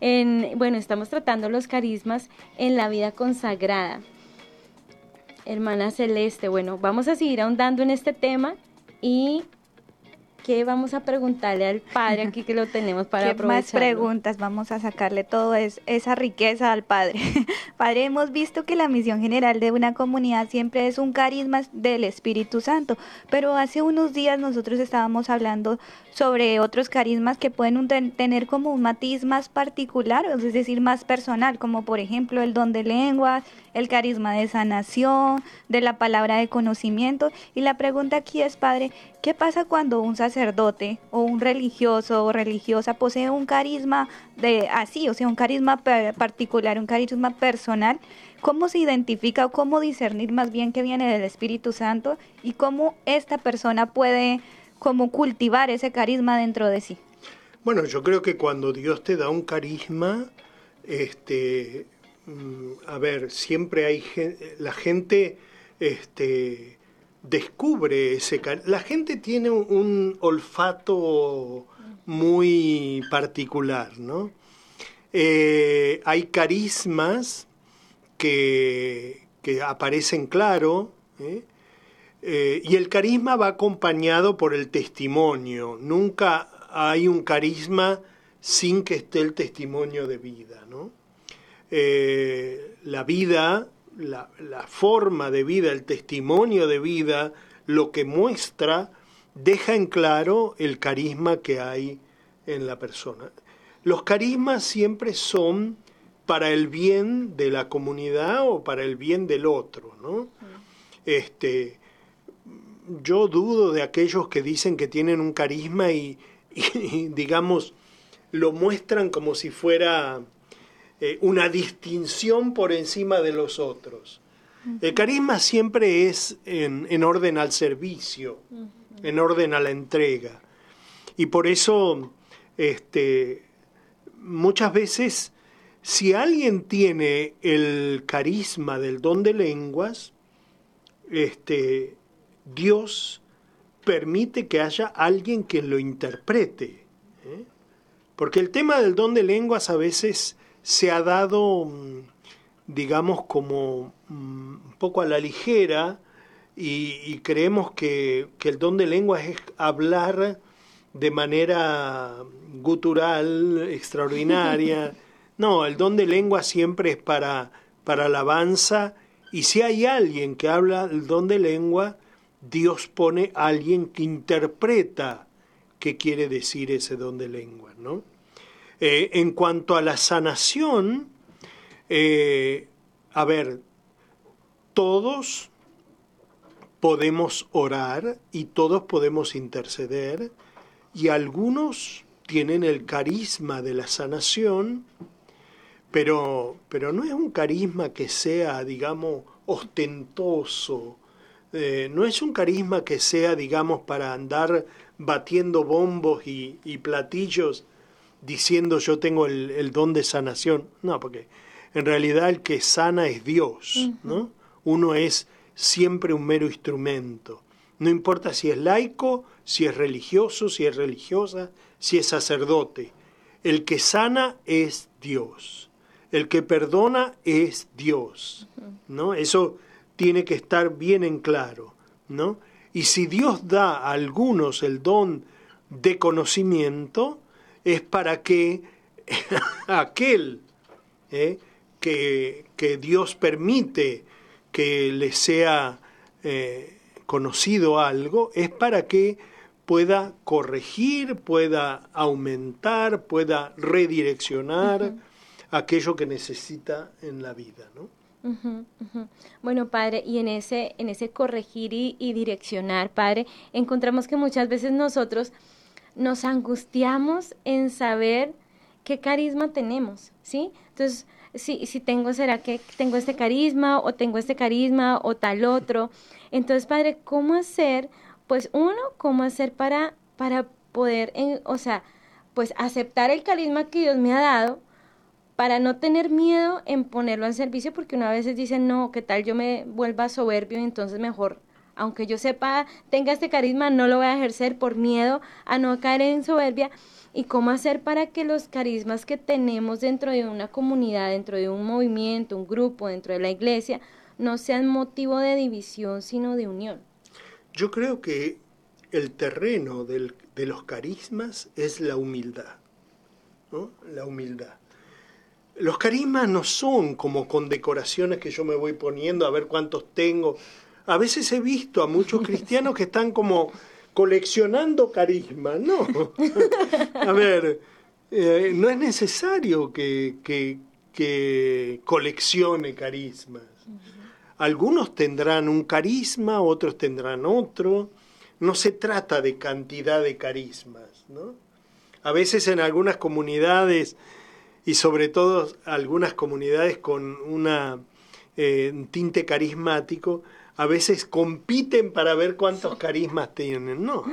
En, bueno, estamos tratando los carismas en la vida consagrada. Hermana Celeste, bueno, vamos a seguir ahondando en este tema y ¿Qué vamos a preguntarle al padre aquí que lo tenemos para [LAUGHS] ¿Qué más preguntas? Vamos a sacarle toda esa riqueza al padre. [LAUGHS] padre, hemos visto que la misión general de una comunidad siempre es un carisma del Espíritu Santo, pero hace unos días nosotros estábamos hablando sobre otros carismas que pueden tener como un matiz más particular, es decir, más personal, como por ejemplo el don de lenguas, el carisma de sanación, de la palabra de conocimiento. Y la pregunta aquí es, Padre, ¿qué pasa cuando un sacerdote o un religioso o religiosa posee un carisma de así, o sea, un carisma particular, un carisma personal? ¿Cómo se identifica o cómo discernir más bien que viene del Espíritu Santo y cómo esta persona puede como cultivar ese carisma dentro de sí? Bueno, yo creo que cuando Dios te da un carisma, este, Mm, a ver, siempre hay la gente este, descubre ese la gente tiene un, olfato muy particular, ¿no? Eh, hay carismas que, que aparecen claro, ¿eh? Eh, y el carisma va acompañado por el testimonio. Nunca hay un carisma sin que esté el testimonio de vida, ¿no? La vida, la, forma de vida, el testimonio de vida, lo que muestra, deja en claro el carisma que hay en la persona. Los carismas siempre son para el bien de la comunidad o para el bien del otro, ¿no? Este, yo dudo de aquellos que dicen que tienen un carisma y [LAUGHS] digamos, lo muestran como si fuera eh, una distinción por encima de los otros. El carisma siempre es en, orden al servicio, en orden a la entrega. Y por eso, este, muchas veces, si alguien tiene el carisma del don de lenguas, este, Dios permite que haya alguien que lo interprete. ¿eh? Porque el tema del don de lenguas a veces se ha dado, mm, digamos, como mm, un poco a la ligera y, creemos que, que, el don de lengua es hablar de manera gutural, extraordinaria. [LAUGHS] No, el don de lengua siempre es para, para alabanza y si hay alguien que habla el don de lengua, Dios pone a alguien que interpreta qué quiere decir ese don de lengua. ¿no? Eh, en cuanto a la sanación, eh, a ver, todos podemos orar y todos podemos interceder y algunos tienen el carisma de la sanación, pero, pero no es un carisma que sea, digamos, ostentoso, eh, no es un carisma que sea, digamos, para andar batiendo bombos y, platillos diciendo yo tengo el, don de sanación. No, porque en realidad el que sana es Dios, ¿no? Uno es siempre un mero instrumento. No importa si es laico, si es religioso, si es religiosa, si es sacerdote. El que sana es Dios. El que perdona es Dios. ¿No? Eso tiene que estar bien en claro, ¿no? Y si Dios da a algunos el don de conocimiento, es para que [LAUGHS] aquel ¿eh? que, que Dios permite que le sea eh, conocido algo, es para que pueda corregir, pueda aumentar, pueda redireccionar aquello que necesita en la vida, ¿no? Bueno, padre, y en ese, en ese corregir y, y, direccionar, padre, encontramos que muchas veces nosotros nos angustiamos en saber qué carisma tenemos, ¿sí? Entonces, si, si tengo, ¿será que tengo este carisma o tengo este carisma o tal otro? Entonces, padre, ¿cómo hacer? Pues uno, ¿cómo hacer para, para poder, o sea, pues aceptar el carisma que Dios me ha dado? para no tener miedo en ponerlo al servicio, porque una vez dice, no, ¿qué tal yo me vuelva soberbio entonces mejor, aunque yo sepa, tenga este carisma, no lo voy a ejercer por miedo a no caer en soberbia? y cómo hacer para que los carismas que tenemos dentro de una comunidad, dentro de un movimiento, un grupo, dentro de la iglesia, no sean motivo de división, sino de unión. Yo creo que el terreno de los carismas es la humildad, ¿no? La humildad. Los carismas no son como condecoraciones que yo me voy poniendo a ver cuántos tengo. A veces he visto a muchos cristianos que están como coleccionando carisma, no. [LAUGHS] A ver, eh, no es necesario que, coleccione carismas. Algunos tendrán un carisma, otros tendrán otro. No se trata de cantidad de carismas, ¿no? A veces en algunas comunidades, y sobre todo algunas comunidades con una, eh, un tinte carismático, a veces compiten para ver cuántos carismas tienen. No.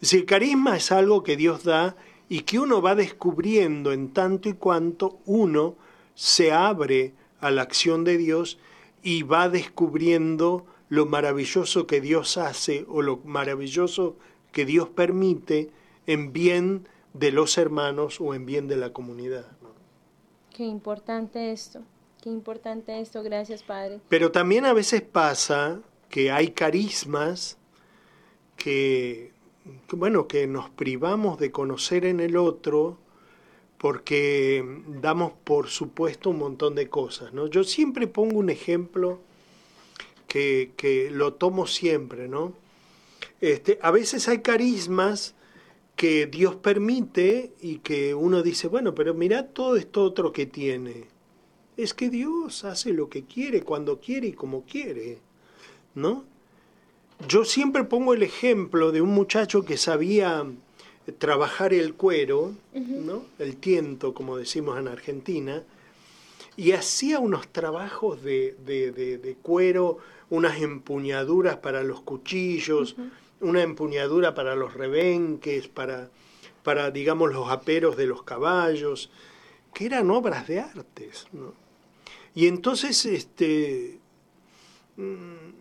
Si el carisma es algo que Dios da y que uno va descubriendo en tanto y cuanto uno se abre a la acción de Dios y va descubriendo lo maravilloso que Dios hace o lo maravilloso que Dios permite en bien de los hermanos o en bien de la comunidad. Qué importante esto. Qué importante esto, gracias Padre. Pero también a veces pasa que hay carismas que, bueno, que nos privamos de conocer en el otro porque damos por supuesto un montón de cosas, ¿no? Yo siempre pongo un ejemplo que, que lo tomo siempre, ¿no? Este, a veces hay carismas que Dios permite y que uno dice, bueno, pero mira todo esto otro que tiene es que Dios hace lo que quiere, cuando quiere y como quiere, ¿no? Yo siempre pongo el ejemplo de un muchacho que sabía trabajar el cuero, ¿no? El tiento, como decimos en Argentina, y hacía unos trabajos de, de, cuero, unas empuñaduras para los cuchillos, una empuñadura para los rebenques, para, para, digamos, los aperos de los caballos, que eran obras de artes, ¿no? Y entonces este, mm,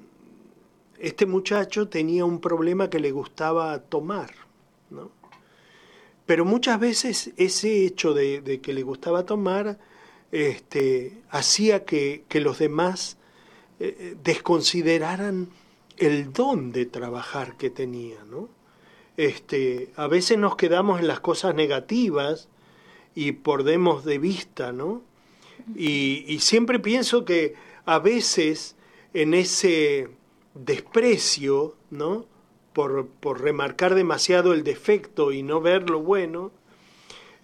este muchacho tenía un problema que le gustaba tomar, ¿no? Pero muchas veces ese hecho de, que le gustaba tomar este, hacía que, los demás eh, desconsideraran el don de trabajar que tenía, ¿no? Este, a veces nos quedamos en las cosas negativas y perdemos de vista, ¿no? Y, y siempre pienso que a veces en ese desprecio, ¿no? Por, por, remarcar demasiado el defecto y no ver lo bueno,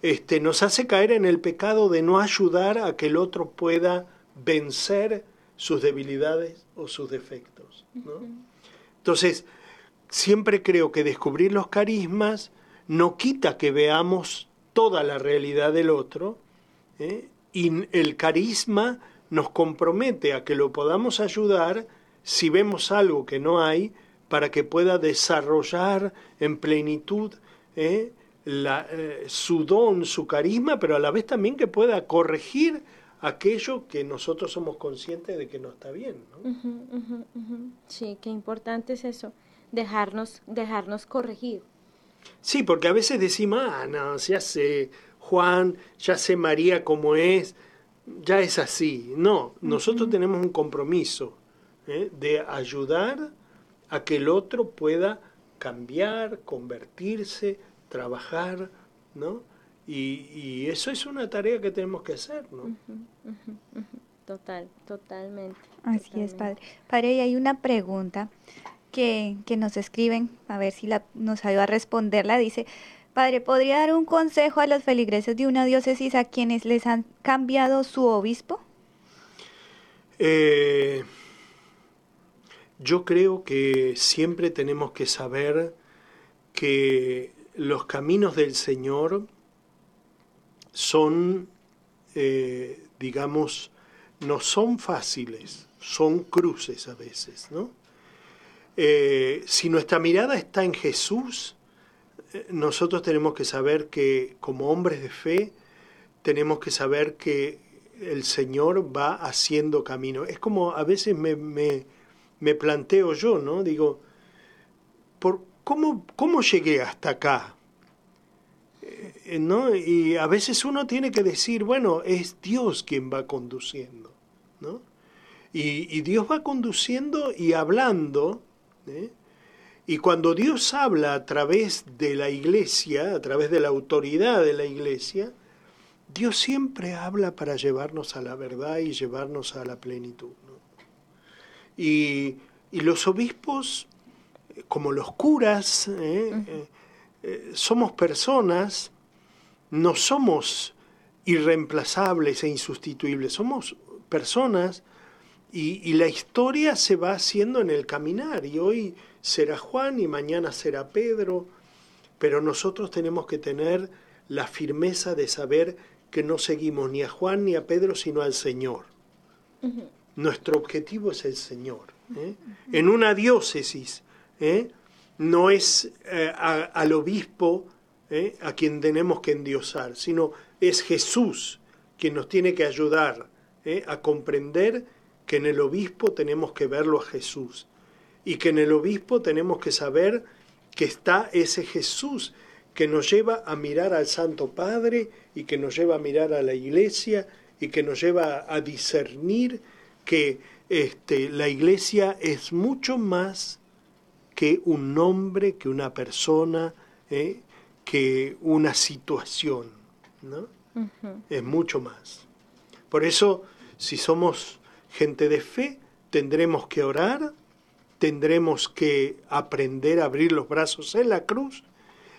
este, nos hace caer en el pecado de no ayudar a que el otro pueda vencer sus debilidades o sus defectos. ¿no? Entonces, siempre creo que descubrir los carismas no quita que veamos toda la realidad del otro, ¿eh? Y el carisma nos compromete a que lo podamos ayudar si vemos algo que no hay para que pueda desarrollar en plenitud ¿eh? la, eh, su don, su carisma, pero a la vez también que pueda corregir aquello que nosotros somos conscientes de que no está bien. ¿no? Sí, qué importante es eso, dejarnos, dejarnos corregir. Sí, porque a veces decimos, ah, no, ya sé Juan, ya sé María cómo es, ya es así. No, nosotros tenemos un compromiso ¿eh? de ayudar a que el otro pueda cambiar, convertirse, trabajar, ¿no? Y, eso es una tarea que tenemos que hacer, ¿no? Total, totalmente. Así es, padre. Padre, y hay una pregunta que, que nos escriben, a ver si la, nos ayuda a responderla. Dice, Padre, ¿podría dar un consejo a los feligreses de una diócesis a quienes les han cambiado su obispo? Eh, yo creo que siempre tenemos que saber que los caminos del Señor son, eh, digamos, no son fáciles, son cruces a veces, ¿no? Eh, si nuestra mirada está en Jesús, nosotros tenemos que saber que como hombres de fe, tenemos que saber que el Señor va haciendo camino. Es como a veces me, me, me planteo yo, ¿no? Digo, ¿por, cómo, ¿cómo llegué hasta acá? Eh, ¿no? Y a veces uno tiene que decir, bueno, es Dios quien va conduciendo, ¿no? Y, Dios va conduciendo y hablando, ¿eh? Y cuando Dios habla a través de la iglesia, a través de la autoridad de la iglesia, Dios siempre habla para llevarnos a la verdad y llevarnos a la plenitud. Y, los obispos, como los curas, ¿eh? Eh, somos personas, no somos irreemplazables e insustituibles, somos personas y, la historia se va haciendo en el caminar y hoy será Juan y mañana será Pedro, pero nosotros tenemos que tener la firmeza de saber que no seguimos ni a Juan ni a Pedro, sino al Señor. Nuestro objetivo es el Señor. ¿eh? En una diócesis, ¿eh? no es eh, al obispo eh, a quien tenemos que endiosar, sino es Jesús quien nos tiene que ayudar a comprender que en el obispo tenemos que verlo a Jesús y que en el obispo tenemos que saber que está ese Jesús que nos lleva a mirar al Santo Padre y que nos lleva a mirar a la iglesia y que nos lleva a discernir que este, la iglesia es mucho más que un nombre, que una persona, ¿eh? que una situación. ¿no? Es mucho más. Por eso, si somos gente de fe, tendremos que orar, tendremos que aprender a abrir los brazos en la cruz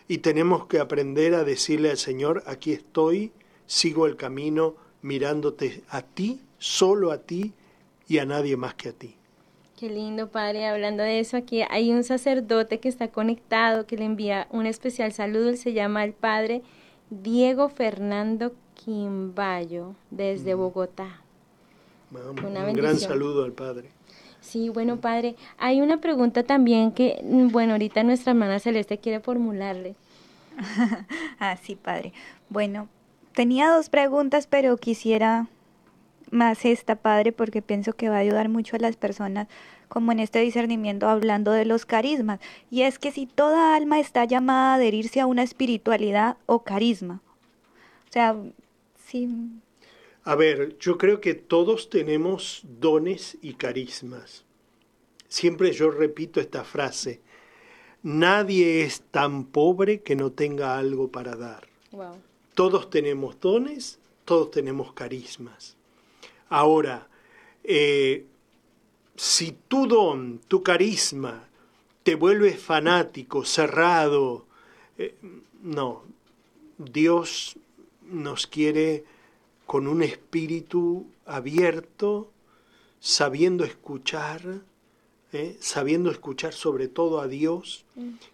y tenemos que aprender a decirle al Señor, aquí estoy, sigo el camino mirándote a ti, solo a ti y a nadie más que a ti. Qué lindo, padre. Hablando de eso, aquí hay un sacerdote que está conectado, que le envía un especial saludo. Él se llama el padre Diego Fernando Quimbayo, desde mm. Bogotá. Un gran saludo al padre. Sí, bueno, padre. Hay una pregunta también que, bueno, ahorita nuestra hermana Celeste quiere formularle. [LAUGHS] ah, sí, padre. Bueno, tenía dos preguntas, pero quisiera más esta, Padre, porque pienso que va a ayudar mucho a las personas como en este discernimiento hablando de los carismas. Y es que si toda alma está llamada a adherirse a una espiritualidad o carisma. O sea, sí. A ver, yo creo que todos tenemos dones y carismas. siempre yo repito esta frase, nadie es tan pobre que no tenga algo para dar. Todos tenemos dones, todos tenemos carismas. Ahora, eh, si tu don, tu carisma, te vuelve fanático, cerrado, eh, no, Dios nos quiere con un espíritu abierto, sabiendo escuchar, ¿eh? sabiendo escuchar sobre todo a Dios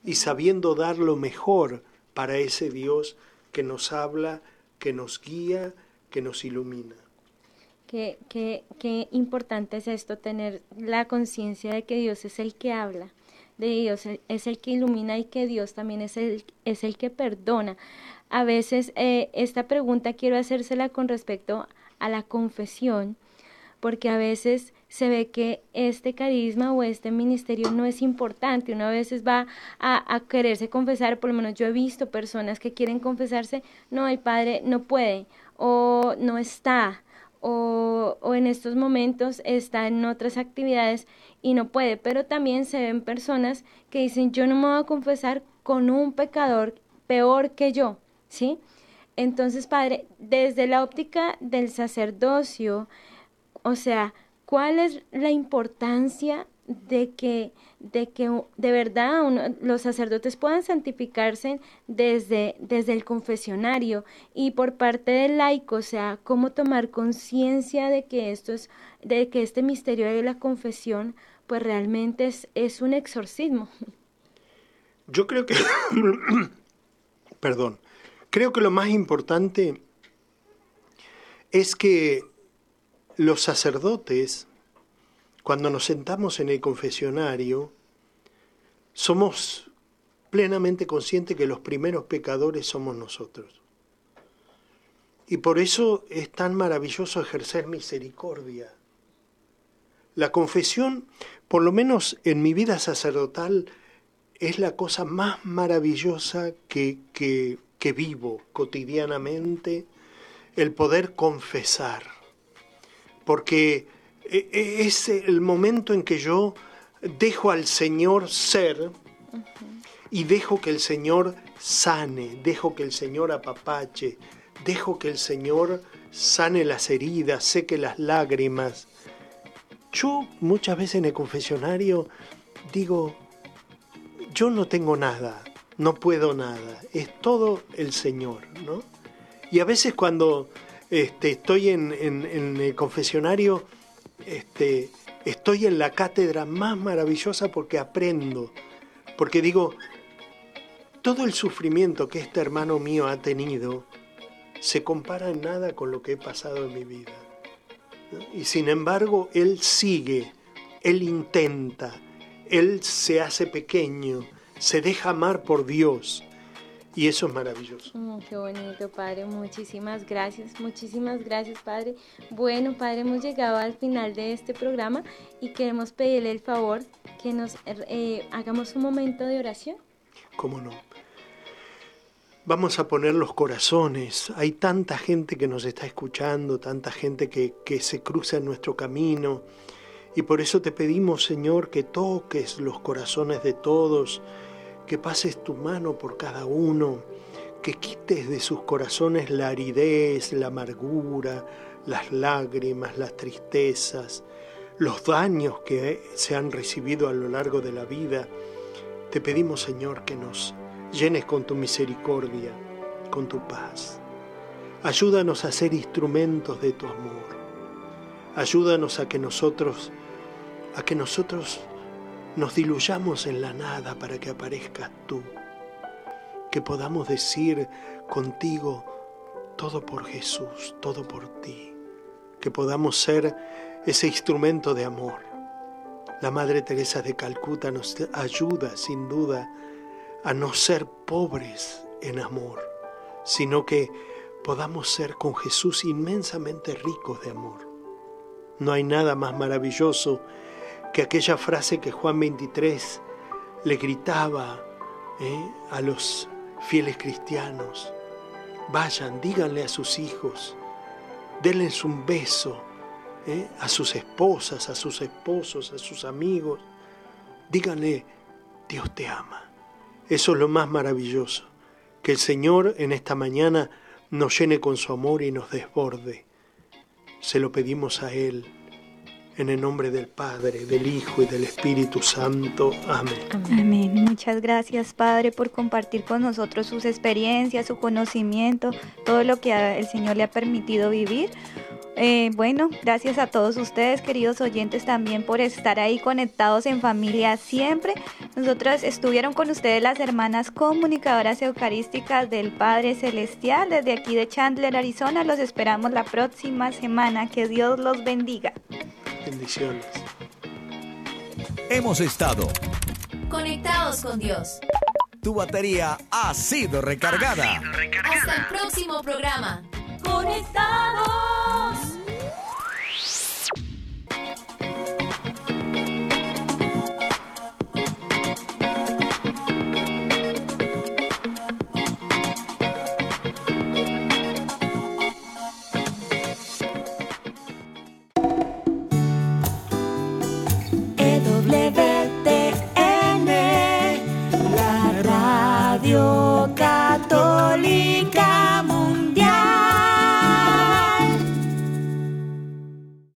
y sabiendo dar lo mejor para ese Dios que nos habla, que nos guía, que nos ilumina. Qué, qué, qué importante es esto, tener la conciencia de que Dios es el que habla, de Dios es el que ilumina y que Dios también es el, es el que perdona. A veces eh, esta pregunta quiero hacérsela con respecto a la confesión, porque a veces se ve que este carisma o este ministerio no es importante. Uno a veces va a, quererse confesar, por lo menos yo he visto personas que quieren confesarse, no, el padre no puede o no está o, o en estos momentos está en otras actividades y no puede, pero también se ven personas que dicen yo no me voy a confesar con un pecador peor que yo, ¿sí? Entonces, Padre, desde la óptica del sacerdocio, o sea, ¿cuál es la importancia de que, de que de verdad los sacerdotes puedan santificarse desde, desde el confesionario y por parte del laico, o sea, cómo tomar conciencia de que esto es, de que este misterio de la confesión, pues realmente es un exorcismo. Yo creo que, [COUGHS] perdón, creo que lo más importante es que los sacerdotes, cuando nos sentamos en el confesionario, somos plenamente conscientes que los primeros pecadores somos nosotros. Y por eso es tan maravilloso ejercer misericordia. La confesión, por lo menos en mi vida sacerdotal, es la cosa más maravillosa que, que, que vivo cotidianamente, el poder confesar. Porque e, e, es el momento en que yo dejo al Señor ser y dejo que el Señor sane, dejo que el Señor apapache, dejo que el Señor sane las heridas, seque las lágrimas. Yo muchas veces en el confesionario digo, yo no tengo nada, no puedo nada, es todo el Señor, ¿no? Y a veces cuando este, estoy en, el confesionario, este, estoy en la cátedra más maravillosa porque aprendo, porque digo, todo el sufrimiento que este hermano mío ha tenido se compara en nada con lo que he pasado en mi vida. Y sin embargo, él sigue, él intenta, él se hace pequeño, se deja amar por Dios. Y eso es maravilloso. Mm, qué bonito, Padre. Muchísimas gracias. Muchísimas gracias, Padre. Bueno, Padre, hemos llegado al final de este programa y queremos pedirle el favor que nos eh, hagamos un momento de oración. ¿Cómo no? Vamos a poner los corazones. Hay tanta gente que nos está escuchando, tanta gente que, que se cruza en nuestro camino y por eso te pedimos, Señor, que toques los corazones de todos, que pases tu mano por cada uno, que quites de sus corazones la aridez, la amargura, las lágrimas, las tristezas, los daños que se han recibido a lo largo de la vida. Te pedimos, Señor, que nos llenes con tu misericordia, con tu paz. Ayúdanos a ser instrumentos de tu amor. Ayúdanos a que nosotros a que nosotros nos diluyamos en la nada para que aparezcas tú, que podamos decir contigo todo por Jesús, todo por ti, que podamos ser ese instrumento de amor. La Madre Teresa de Calcuta nos ayuda sin duda a no ser pobres en amor, sino que podamos ser con Jesús inmensamente ricos de amor. No hay nada más maravilloso que aquella frase que Juan 23 le gritaba ¿eh? a los fieles cristianos, vayan, díganle a sus hijos, denles un beso ¿eh? a sus esposas, a sus esposos, a sus amigos, díganle, Dios te ama. Eso es lo más maravilloso, que el Señor en esta mañana nos llene con su amor y nos desborde. Se lo pedimos a Él en el nombre del Padre, del Hijo y del Espíritu Santo. Amén. Amén. Muchas gracias, Padre, por compartir con nosotros sus experiencias, su conocimiento, todo lo que el Señor le ha permitido vivir. Eh, bueno, gracias a todos ustedes, queridos oyentes, también por estar ahí conectados en familia siempre. Nosotros estuvieron con ustedes las hermanas comunicadoras eucarísticas del Padre Celestial desde aquí de Chandler, Arizona. Los esperamos la próxima semana. Que Dios los bendiga. Bendiciones. Hemos estado conectados con Dios. Tu batería ha sido recargada. Hasta el próximo programa. Conectados.